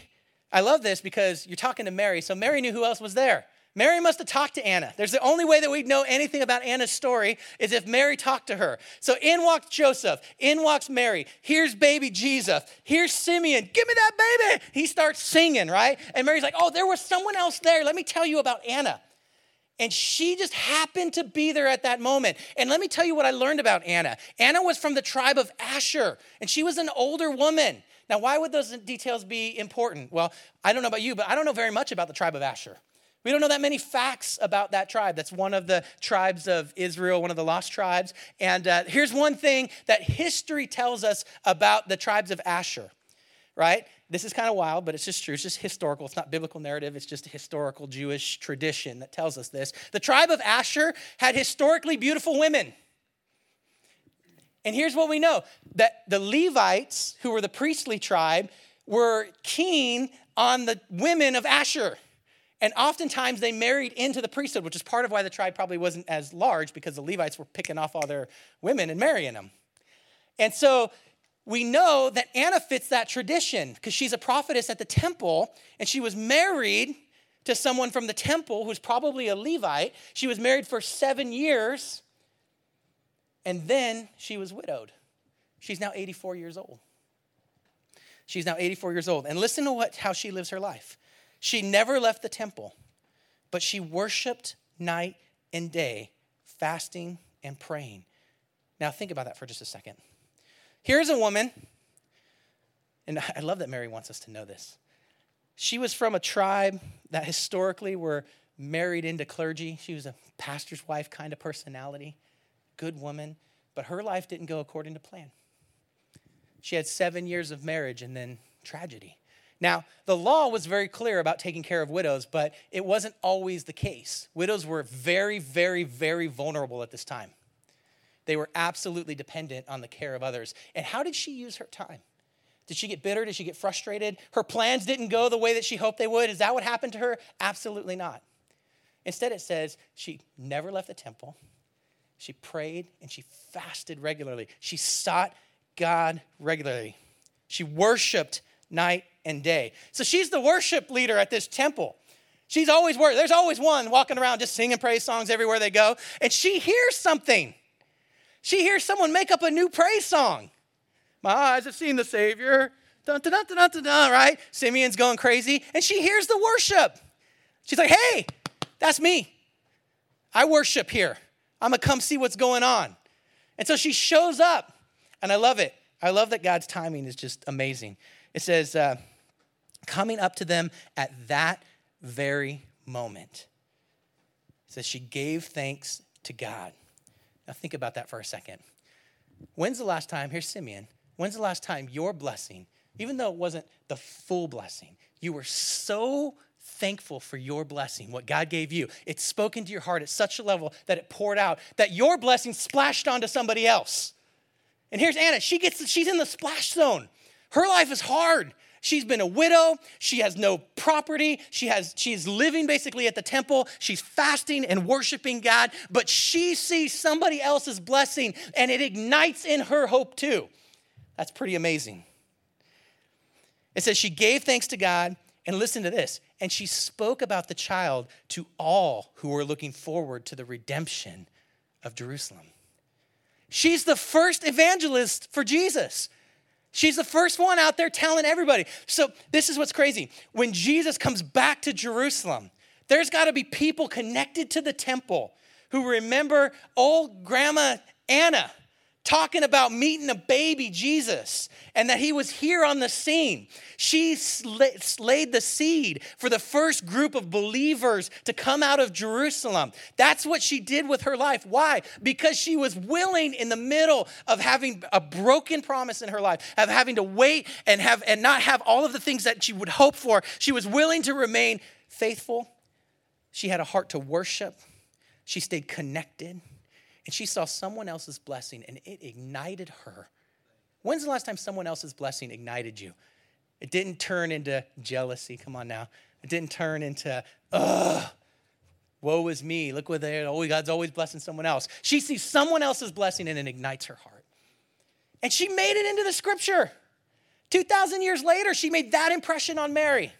Speaker 1: I love this because you're talking to Mary. So Mary knew who else was there. Mary must have talked to Anna. There's the only way that we'd know anything about Anna's story is if Mary talked to her. So in walks Joseph, in walks Mary. Here's baby Jesus. Here's Simeon. Give me that baby. He starts singing, right? And Mary's like, oh, there was someone else there. Let me tell you about Anna. And she just happened to be there at that moment. And let me tell you what I learned about Anna. Anna was from the tribe of Asher, and she was an older woman. Now, why would those details be important? Well, I don't know about you, but I don't know very much about the tribe of Asher. We don't know that many facts about that tribe. That's one of the tribes of Israel, one of the lost tribes. And uh, here's one thing that history tells us about the tribes of Asher, right? This is kind of wild, but it's just true. It's just historical. It's not biblical narrative. It's just a historical Jewish tradition that tells us this. The tribe of Asher had historically beautiful women. And here's what we know that the Levites, who were the priestly tribe, were keen on the women of Asher. And oftentimes they married into the priesthood, which is part of why the tribe probably wasn't as large because the Levites were picking off all their women and marrying them. And so we know that Anna fits that tradition because she's a prophetess at the temple and she was married to someone from the temple who's probably a Levite. She was married for seven years and then she was widowed. She's now 84 years old. She's now 84 years old. And listen to what, how she lives her life. She never left the temple, but she worshiped night and day, fasting and praying. Now, think about that for just a second. Here's a woman, and I love that Mary wants us to know this. She was from a tribe that historically were married into clergy. She was a pastor's wife kind of personality, good woman, but her life didn't go according to plan. She had seven years of marriage and then tragedy. Now, the law was very clear about taking care of widows, but it wasn't always the case. Widows were very, very, very vulnerable at this time. They were absolutely dependent on the care of others. And how did she use her time? Did she get bitter? Did she get frustrated? Her plans didn't go the way that she hoped they would. Is that what happened to her? Absolutely not. Instead, it says she never left the temple. She prayed and she fasted regularly. She sought God regularly. She worshiped night and day. So she's the worship leader at this temple. She's always working. There's always one walking around just singing praise songs everywhere they go. And she hears something. She hears someone make up a new praise song. My eyes have seen the Savior. Dun, dun, dun, dun, dun, dun, right? Simeon's going crazy, and she hears the worship. She's like, hey, that's me. I worship here. I'm gonna come see what's going on. And so she shows up, and I love it. I love that God's timing is just amazing. It says, uh, coming up to them at that very moment. It says she gave thanks to God. Now, think about that for a second. When's the last time, here's Simeon, when's the last time your blessing, even though it wasn't the full blessing, you were so thankful for your blessing, what God gave you. It spoke into your heart at such a level that it poured out, that your blessing splashed onto somebody else. And here's Anna. She gets she's in the splash zone. Her life is hard. She's been a widow. She has no property. She has she's living basically at the temple. She's fasting and worshiping God, but she sees somebody else's blessing and it ignites in her hope too. That's pretty amazing. It says she gave thanks to God and listen to this, and she spoke about the child to all who were looking forward to the redemption of Jerusalem. She's the first evangelist for Jesus. She's the first one out there telling everybody. So, this is what's crazy. When Jesus comes back to Jerusalem, there's got to be people connected to the temple who remember old grandma Anna talking about meeting a baby Jesus and that he was here on the scene. She laid the seed for the first group of believers to come out of Jerusalem. That's what she did with her life. Why? Because she was willing in the middle of having a broken promise in her life, of having to wait and have and not have all of the things that she would hope for. She was willing to remain faithful. She had a heart to worship. She stayed connected and she saw someone else's blessing and it ignited her. When's the last time someone else's blessing ignited you? It didn't turn into jealousy. Come on now. It didn't turn into, ugh, woe is me. Look what they oh, God's always blessing someone else. She sees someone else's blessing and it ignites her heart. And she made it into the scripture. 2,000 years later, she made that impression on Mary.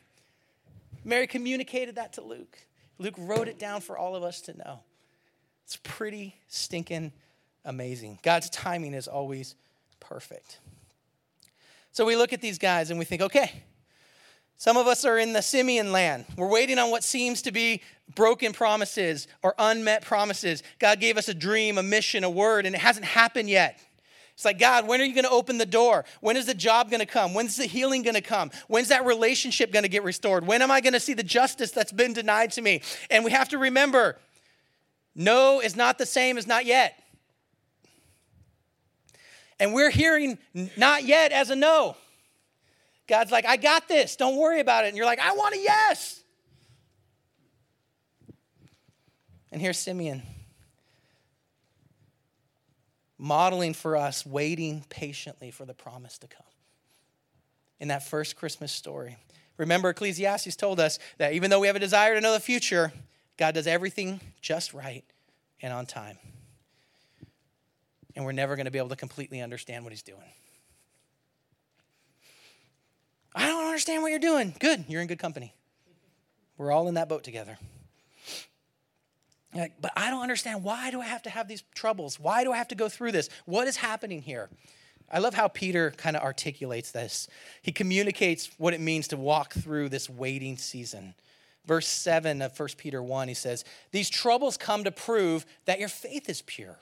Speaker 1: Mary communicated that to Luke. Luke wrote it down for all of us to know. It's pretty stinking amazing. God's timing is always perfect. So we look at these guys and we think, okay, some of us are in the Simeon land. We're waiting on what seems to be broken promises or unmet promises. God gave us a dream, a mission, a word, and it hasn't happened yet. It's like, God, when are you going to open the door? When is the job going to come? When's the healing going to come? When's that relationship going to get restored? When am I going to see the justice that's been denied to me? And we have to remember no is not the same as not yet. And we're hearing not yet as a no. God's like, I got this. Don't worry about it. And you're like, I want a yes. And here's Simeon modeling for us, waiting patiently for the promise to come. In that first Christmas story. Remember, Ecclesiastes told us that even though we have a desire to know the future, God does everything just right and on time. And we're never going to be able to completely understand what He's doing. I don't understand what you're doing. Good, you're in good company. We're all in that boat together. Like, but I don't understand. Why do I have to have these troubles? Why do I have to go through this? What is happening here? I love how Peter kind of articulates this. He communicates what it means to walk through this waiting season. Verse 7 of 1 Peter 1, he says, These troubles come to prove that your faith is pure.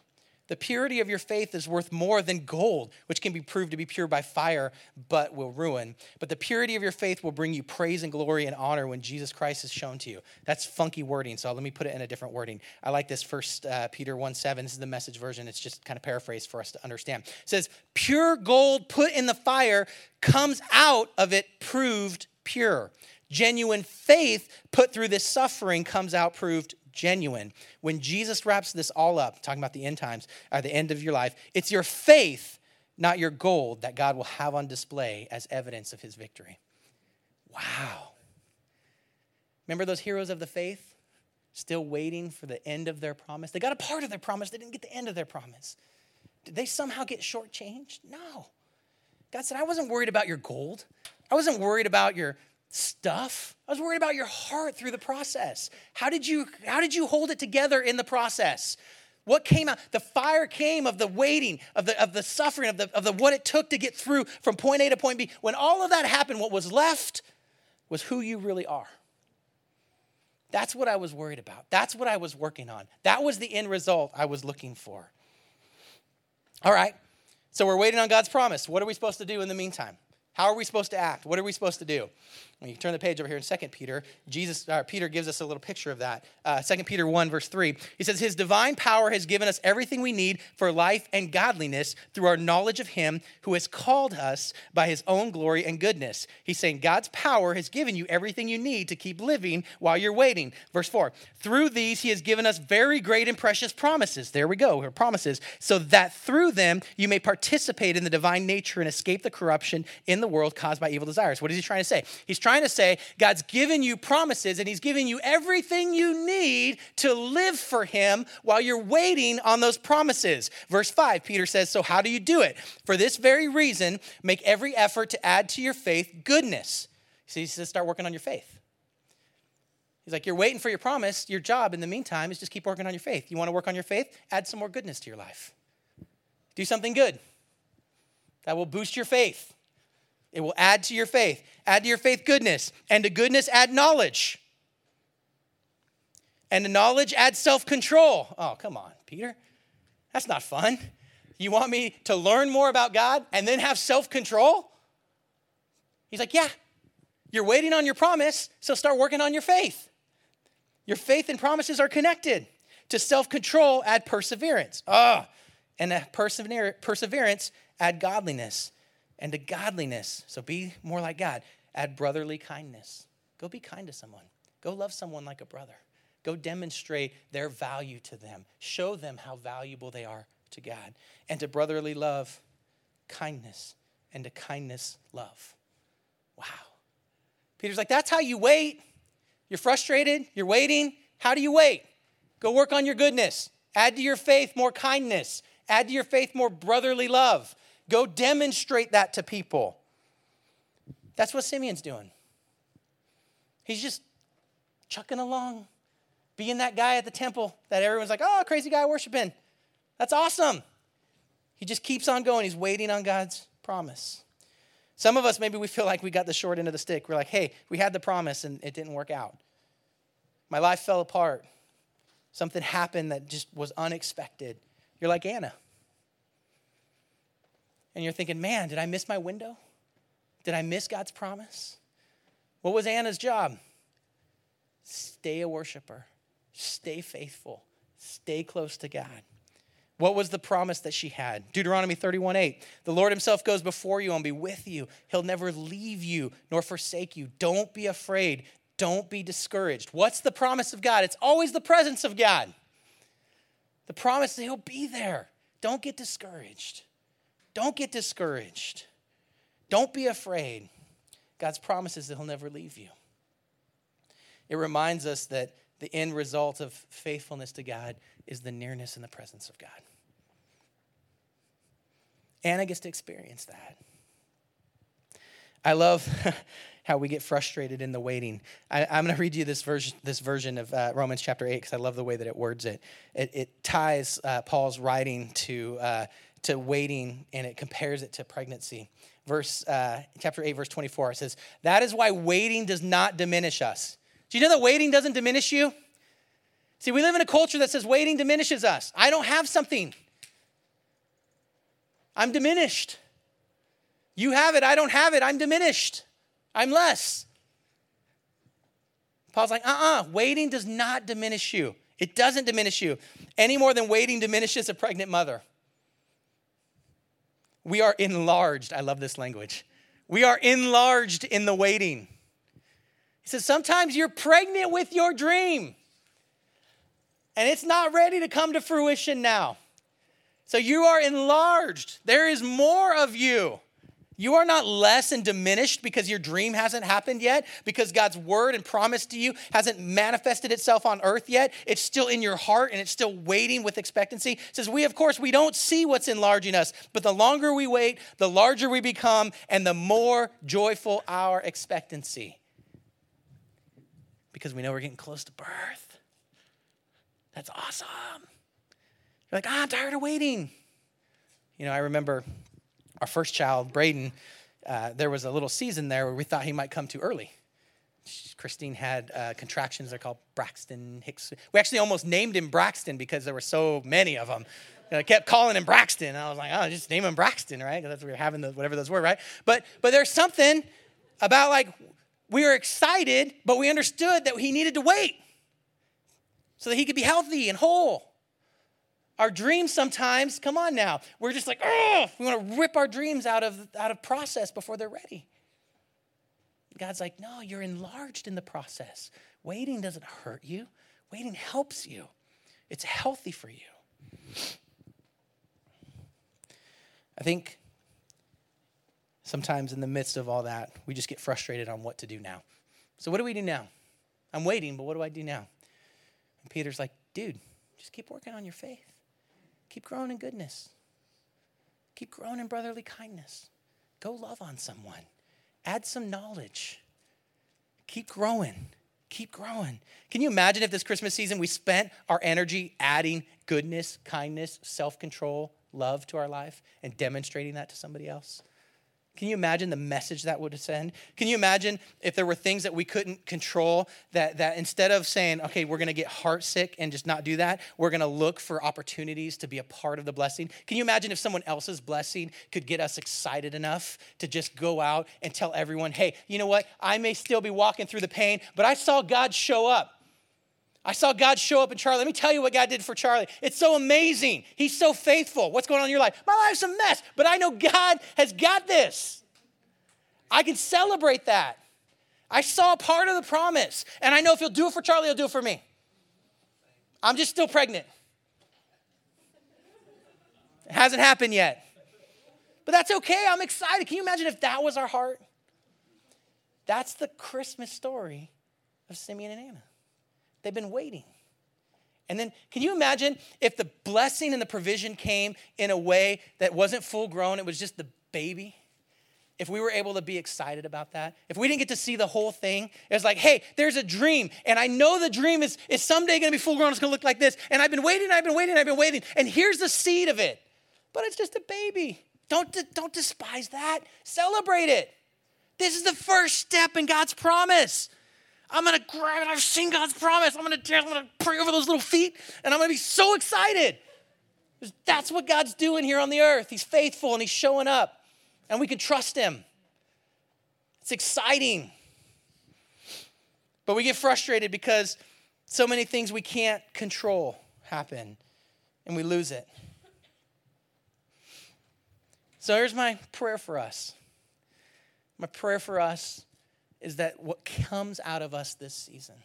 Speaker 1: The purity of your faith is worth more than gold, which can be proved to be pure by fire, but will ruin. But the purity of your faith will bring you praise and glory and honor when Jesus Christ is shown to you. That's funky wording, so let me put it in a different wording. I like this First uh, Peter 1 7. This is the message version. It's just kind of paraphrased for us to understand. It says, Pure gold put in the fire comes out of it proved pure Genuine faith put through this suffering comes out proved genuine. When Jesus wraps this all up, talking about the end times, at the end of your life, it's your faith, not your gold, that God will have on display as evidence of his victory. Wow. Remember those heroes of the faith? Still waiting for the end of their promise? They got a part of their promise, they didn't get the end of their promise. Did they somehow get shortchanged? No. God said, I wasn't worried about your gold. I wasn't worried about your stuff. I was worried about your heart through the process. How did you how did you hold it together in the process? What came out? The fire came of the waiting, of the, of the suffering, of the, of the what it took to get through from point A to point B. When all of that happened, what was left was who you really are. That's what I was worried about. That's what I was working on. That was the end result I was looking for. All right, so we're waiting on God's promise. What are we supposed to do in the meantime? How are we supposed to act? What are we supposed to do? When you turn the page over here in 2 Peter, Jesus, uh, Peter gives us a little picture of that. Uh, 2 Peter 1, verse 3, he says, His divine power has given us everything we need for life and godliness through our knowledge of Him who has called us by His own glory and goodness. He's saying God's power has given you everything you need to keep living while you're waiting. Verse 4, through these He has given us very great and precious promises. There we go, her promises, so that through them you may participate in the divine nature and escape the corruption in the world caused by evil desires. What is He trying to say? He's trying trying to say God's given you promises and He's given you everything you need to live for Him while you're waiting on those promises. Verse 5, Peter says, So how do you do it? For this very reason, make every effort to add to your faith goodness. So he says, Start working on your faith. He's like, You're waiting for your promise. Your job in the meantime is just keep working on your faith. You want to work on your faith? Add some more goodness to your life. Do something good that will boost your faith. It will add to your faith. Add to your faith goodness. And to goodness, add knowledge. And to knowledge, add self control. Oh, come on, Peter. That's not fun. You want me to learn more about God and then have self control? He's like, Yeah, you're waiting on your promise, so start working on your faith. Your faith and promises are connected. To self control, add perseverance. Oh, and to perseverance, add godliness and to godliness. So be more like God. Add brotherly kindness. Go be kind to someone. Go love someone like a brother. Go demonstrate their value to them. Show them how valuable they are to God. And to brotherly love, kindness. And to kindness, love. Wow. Peter's like, that's how you wait. You're frustrated, you're waiting. How do you wait? Go work on your goodness. Add to your faith more kindness. Add to your faith more brotherly love. Go demonstrate that to people. That's what Simeon's doing. He's just chucking along, being that guy at the temple that everyone's like, oh, crazy guy worshiping. That's awesome. He just keeps on going. He's waiting on God's promise. Some of us, maybe we feel like we got the short end of the stick. We're like, hey, we had the promise and it didn't work out. My life fell apart. Something happened that just was unexpected. You're like Anna and you're thinking, man, did I miss my window? Did I miss God's promise? What was Anna's job? Stay a worshiper, stay faithful, stay close to God. What was the promise that she had? Deuteronomy 31 8. The Lord Himself goes before you and be with you. He'll never leave you nor forsake you. Don't be afraid. Don't be discouraged. What's the promise of God? It's always the presence of God. The promise that He'll be there. Don't get discouraged. Don't get discouraged. Don't be afraid. God's promises that He'll never leave you. It reminds us that the end result of faithfulness to God is the nearness and the presence of God. Anna gets to experience that. I love how we get frustrated in the waiting. I, am going to read you this version, this version of uh, Romans chapter 8 because I love the way that it words it. It, it ties uh, Paul's writing to uh, to waiting and it compares it to pregnancy. Verse uh, chapter 8, verse 24, it says, That is why waiting does not diminish us. Do you know that waiting doesn't diminish you? See, we live in a culture that says waiting diminishes us. I don't have something. I'm diminished. You have it, I don't have it, I'm diminished. I'm less. Paul's like, uh uh-uh, uh, waiting does not diminish you. It doesn't diminish you any more than waiting diminishes a pregnant mother. We are enlarged. I love this language. We are enlarged in the waiting. He says, sometimes you're pregnant with your dream and it's not ready to come to fruition now. So you are enlarged. There is more of you. You are not less and diminished because your dream hasn't happened yet, because God's word and promise to you hasn't manifested itself on earth yet. It's still in your heart and it's still waiting with expectancy. It says, We, of course, we don't see what's enlarging us, but the longer we wait, the larger we become, and the more joyful our expectancy. Because we know we're getting close to birth. That's awesome. You're like, oh, I'm tired of waiting. You know, I remember our first child, Braden, uh, there was a little season there where we thought he might come too early. Christine had uh, contractions. They're called Braxton Hicks. We actually almost named him Braxton because there were so many of them. And I kept calling him Braxton. I was like, oh, just name him Braxton, right? Because that's what we were having, the, whatever those were, right? But but there's something about like we were excited, but we understood that he needed to wait so that he could be healthy and whole. Our dreams sometimes, come on now, we're just like, oh, we want to rip our dreams out of, out of process before they're ready. God's like, no, you're enlarged in the process. Waiting doesn't hurt you, waiting helps you. It's healthy for you. I think sometimes in the midst of all that, we just get frustrated on what to do now. So, what do we do now? I'm waiting, but what do I do now? And Peter's like, dude, just keep working on your faith. Keep growing in goodness. Keep growing in brotherly kindness. Go love on someone. Add some knowledge. Keep growing. Keep growing. Can you imagine if this Christmas season we spent our energy adding goodness, kindness, self control, love to our life and demonstrating that to somebody else? Can you imagine the message that would send? Can you imagine if there were things that we couldn't control that, that instead of saying, okay, we're gonna get heartsick and just not do that, we're gonna look for opportunities to be a part of the blessing? Can you imagine if someone else's blessing could get us excited enough to just go out and tell everyone, hey, you know what? I may still be walking through the pain, but I saw God show up. I saw God show up in Charlie. Let me tell you what God did for Charlie. It's so amazing. He's so faithful. What's going on in your life? My life's a mess, but I know God has got this. I can celebrate that. I saw part of the promise, and I know if he'll do it for Charlie, he'll do it for me. I'm just still pregnant. It hasn't happened yet. But that's okay. I'm excited. Can you imagine if that was our heart? That's the Christmas story of Simeon and Anna. They've been waiting. And then, can you imagine if the blessing and the provision came in a way that wasn't full grown, it was just the baby? If we were able to be excited about that, if we didn't get to see the whole thing, it's like, hey, there's a dream, and I know the dream is, is someday gonna be full grown, it's gonna look like this, and I've been waiting, I've been waiting, I've been waiting, and here's the seed of it. But it's just a baby. Don't, don't despise that, celebrate it. This is the first step in God's promise. I'm gonna grab it. I've seen God's promise. I'm gonna dance. I'm gonna pray over those little feet, and I'm gonna be so excited. That's what God's doing here on the earth. He's faithful and He's showing up, and we can trust Him. It's exciting. But we get frustrated because so many things we can't control happen, and we lose it. So here's my prayer for us. My prayer for us is that what comes out of us this season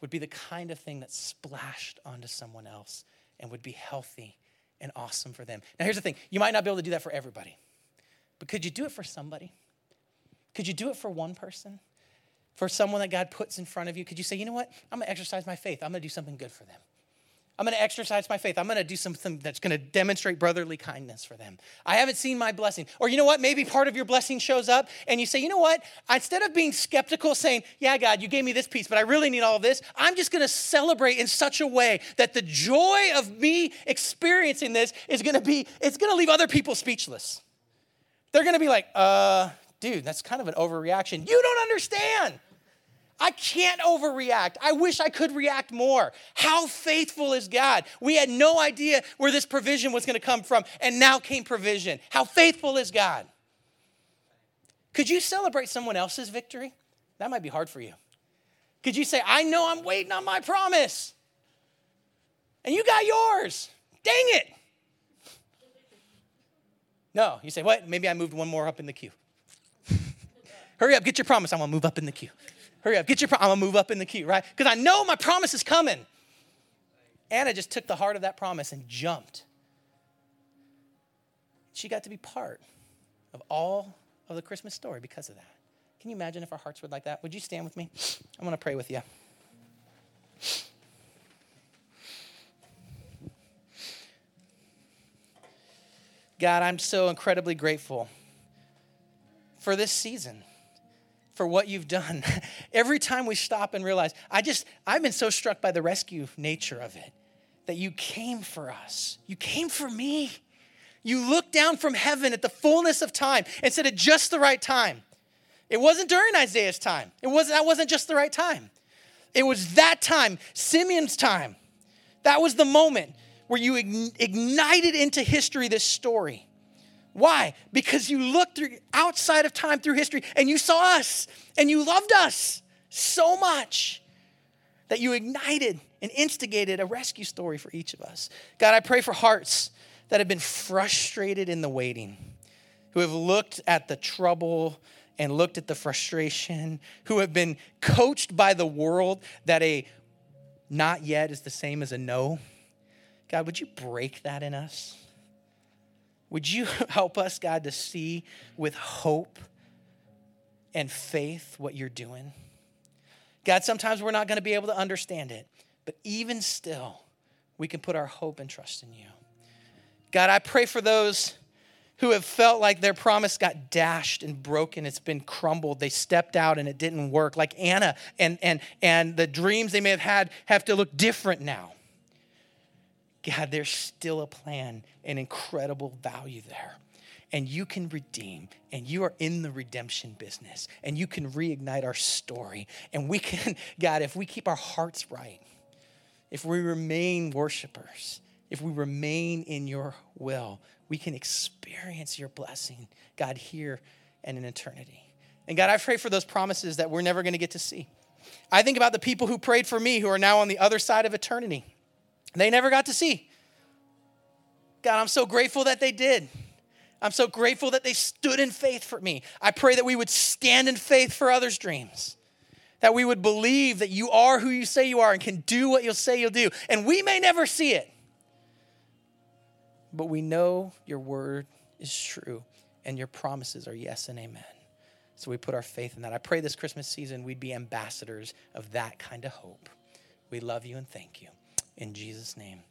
Speaker 1: would be the kind of thing that splashed onto someone else and would be healthy and awesome for them. Now, here's the thing you might not be able to do that for everybody, but could you do it for somebody? Could you do it for one person? For someone that God puts in front of you? Could you say, you know what? I'm gonna exercise my faith. I'm gonna do something good for them. I'm going to exercise my faith. I'm going to do something that's going to demonstrate brotherly kindness for them. I haven't seen my blessing. Or you know what? Maybe part of your blessing shows up and you say, you know what? Instead of being skeptical, saying, yeah, God, you gave me this piece, but I really need all of this, I'm just going to celebrate in such a way that the joy of me experiencing this is going to be, it's going to leave other people speechless. They're going to be like, uh, dude, that's kind of an overreaction. You don't understand. I can't overreact. I wish I could react more. How faithful is God? We had no idea where this provision was going to come from, and now came provision. How faithful is God? Could you celebrate someone else's victory? That might be hard for you. Could you say, I know I'm waiting on my promise, and you got yours? Dang it. No, you say, what? Maybe I moved one more up in the queue. Hurry up, get your promise. I want to move up in the queue. Hurry up, get your promise. I'm gonna move up in the queue, right? Because I know my promise is coming. Anna just took the heart of that promise and jumped. She got to be part of all of the Christmas story because of that. Can you imagine if our hearts were like that? Would you stand with me? I'm gonna pray with you. God, I'm so incredibly grateful for this season for what you've done. Every time we stop and realize, I just, I've been so struck by the rescue nature of it that you came for us. You came for me. You looked down from heaven at the fullness of time and said at just the right time. It wasn't during Isaiah's time. It wasn't, that wasn't just the right time. It was that time, Simeon's time. That was the moment where you ignited into history this story Why? Because you looked through outside of time through history and you saw us and you loved us so much that you ignited and instigated a rescue story for each of us. God, I pray for hearts that have been frustrated in the waiting, who have looked at the trouble and looked at the frustration, who have been coached by the world that a not yet is the same as a no. God, would you break that in us? Would you help us, God, to see with hope and faith what you're doing? God, sometimes we're not going to be able to understand it, but even still, we can put our hope and trust in you. God, I pray for those who have felt like their promise got dashed and broken it's been crumbled they stepped out and it didn't work like anna and and and the dreams they may have had have to look different now god there's still a plan and incredible value there. And you can redeem and you are in the redemption business and you can reignite our story. And we can god if we keep our hearts right if we remain worshipers if we remain in your will we can experience your blessing god here and in eternity. And god i pray for those promises that we're never to get to see. I think about the people who prayed for me who are now on the other side of eternity they never got to see god i'm so grateful that they did I'm so grateful that they stood in faith for me. I pray that we would stand in faith for others' dreams, that we would believe that you are who you say you are and can do what you'll say you'll do. And we may never see it, but we know your word is true and your promises are yes and amen. So we put our faith in that. I pray this Christmas season we'd be ambassadors of that kind of hope. We love you and thank you. In Jesus' name.